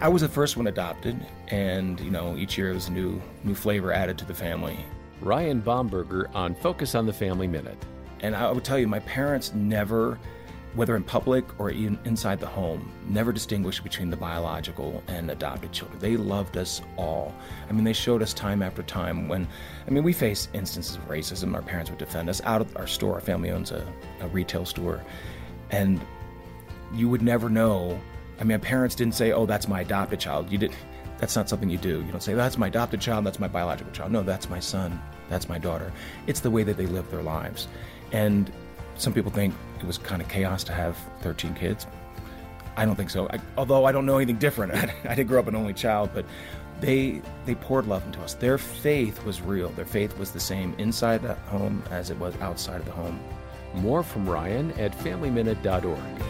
I was the first one adopted, and you know, each year was a new new flavor added to the family. Ryan Bomberger on Focus on the Family Minute. And I would tell you, my parents never, whether in public or in, inside the home, never distinguished between the biological and adopted children. They loved us all. I mean, they showed us time after time when, I mean, we faced instances of racism. Our parents would defend us out of our store. Our family owns a, a retail store. And you would never know. I mean, my parents didn't say, oh, that's my adopted child. You did. That's not something you do. You don't say, that's my adopted child, that's my biological child. No, that's my son, that's my daughter. It's the way that they live their lives. And some people think it was kind of chaos to have 13 kids. I don't think so. I, although I don't know anything different. I, I didn't grow up an only child, but they they poured love into us. Their faith was real. Their faith was the same inside the home as it was outside of the home. More from Ryan at FamilyMinute.org.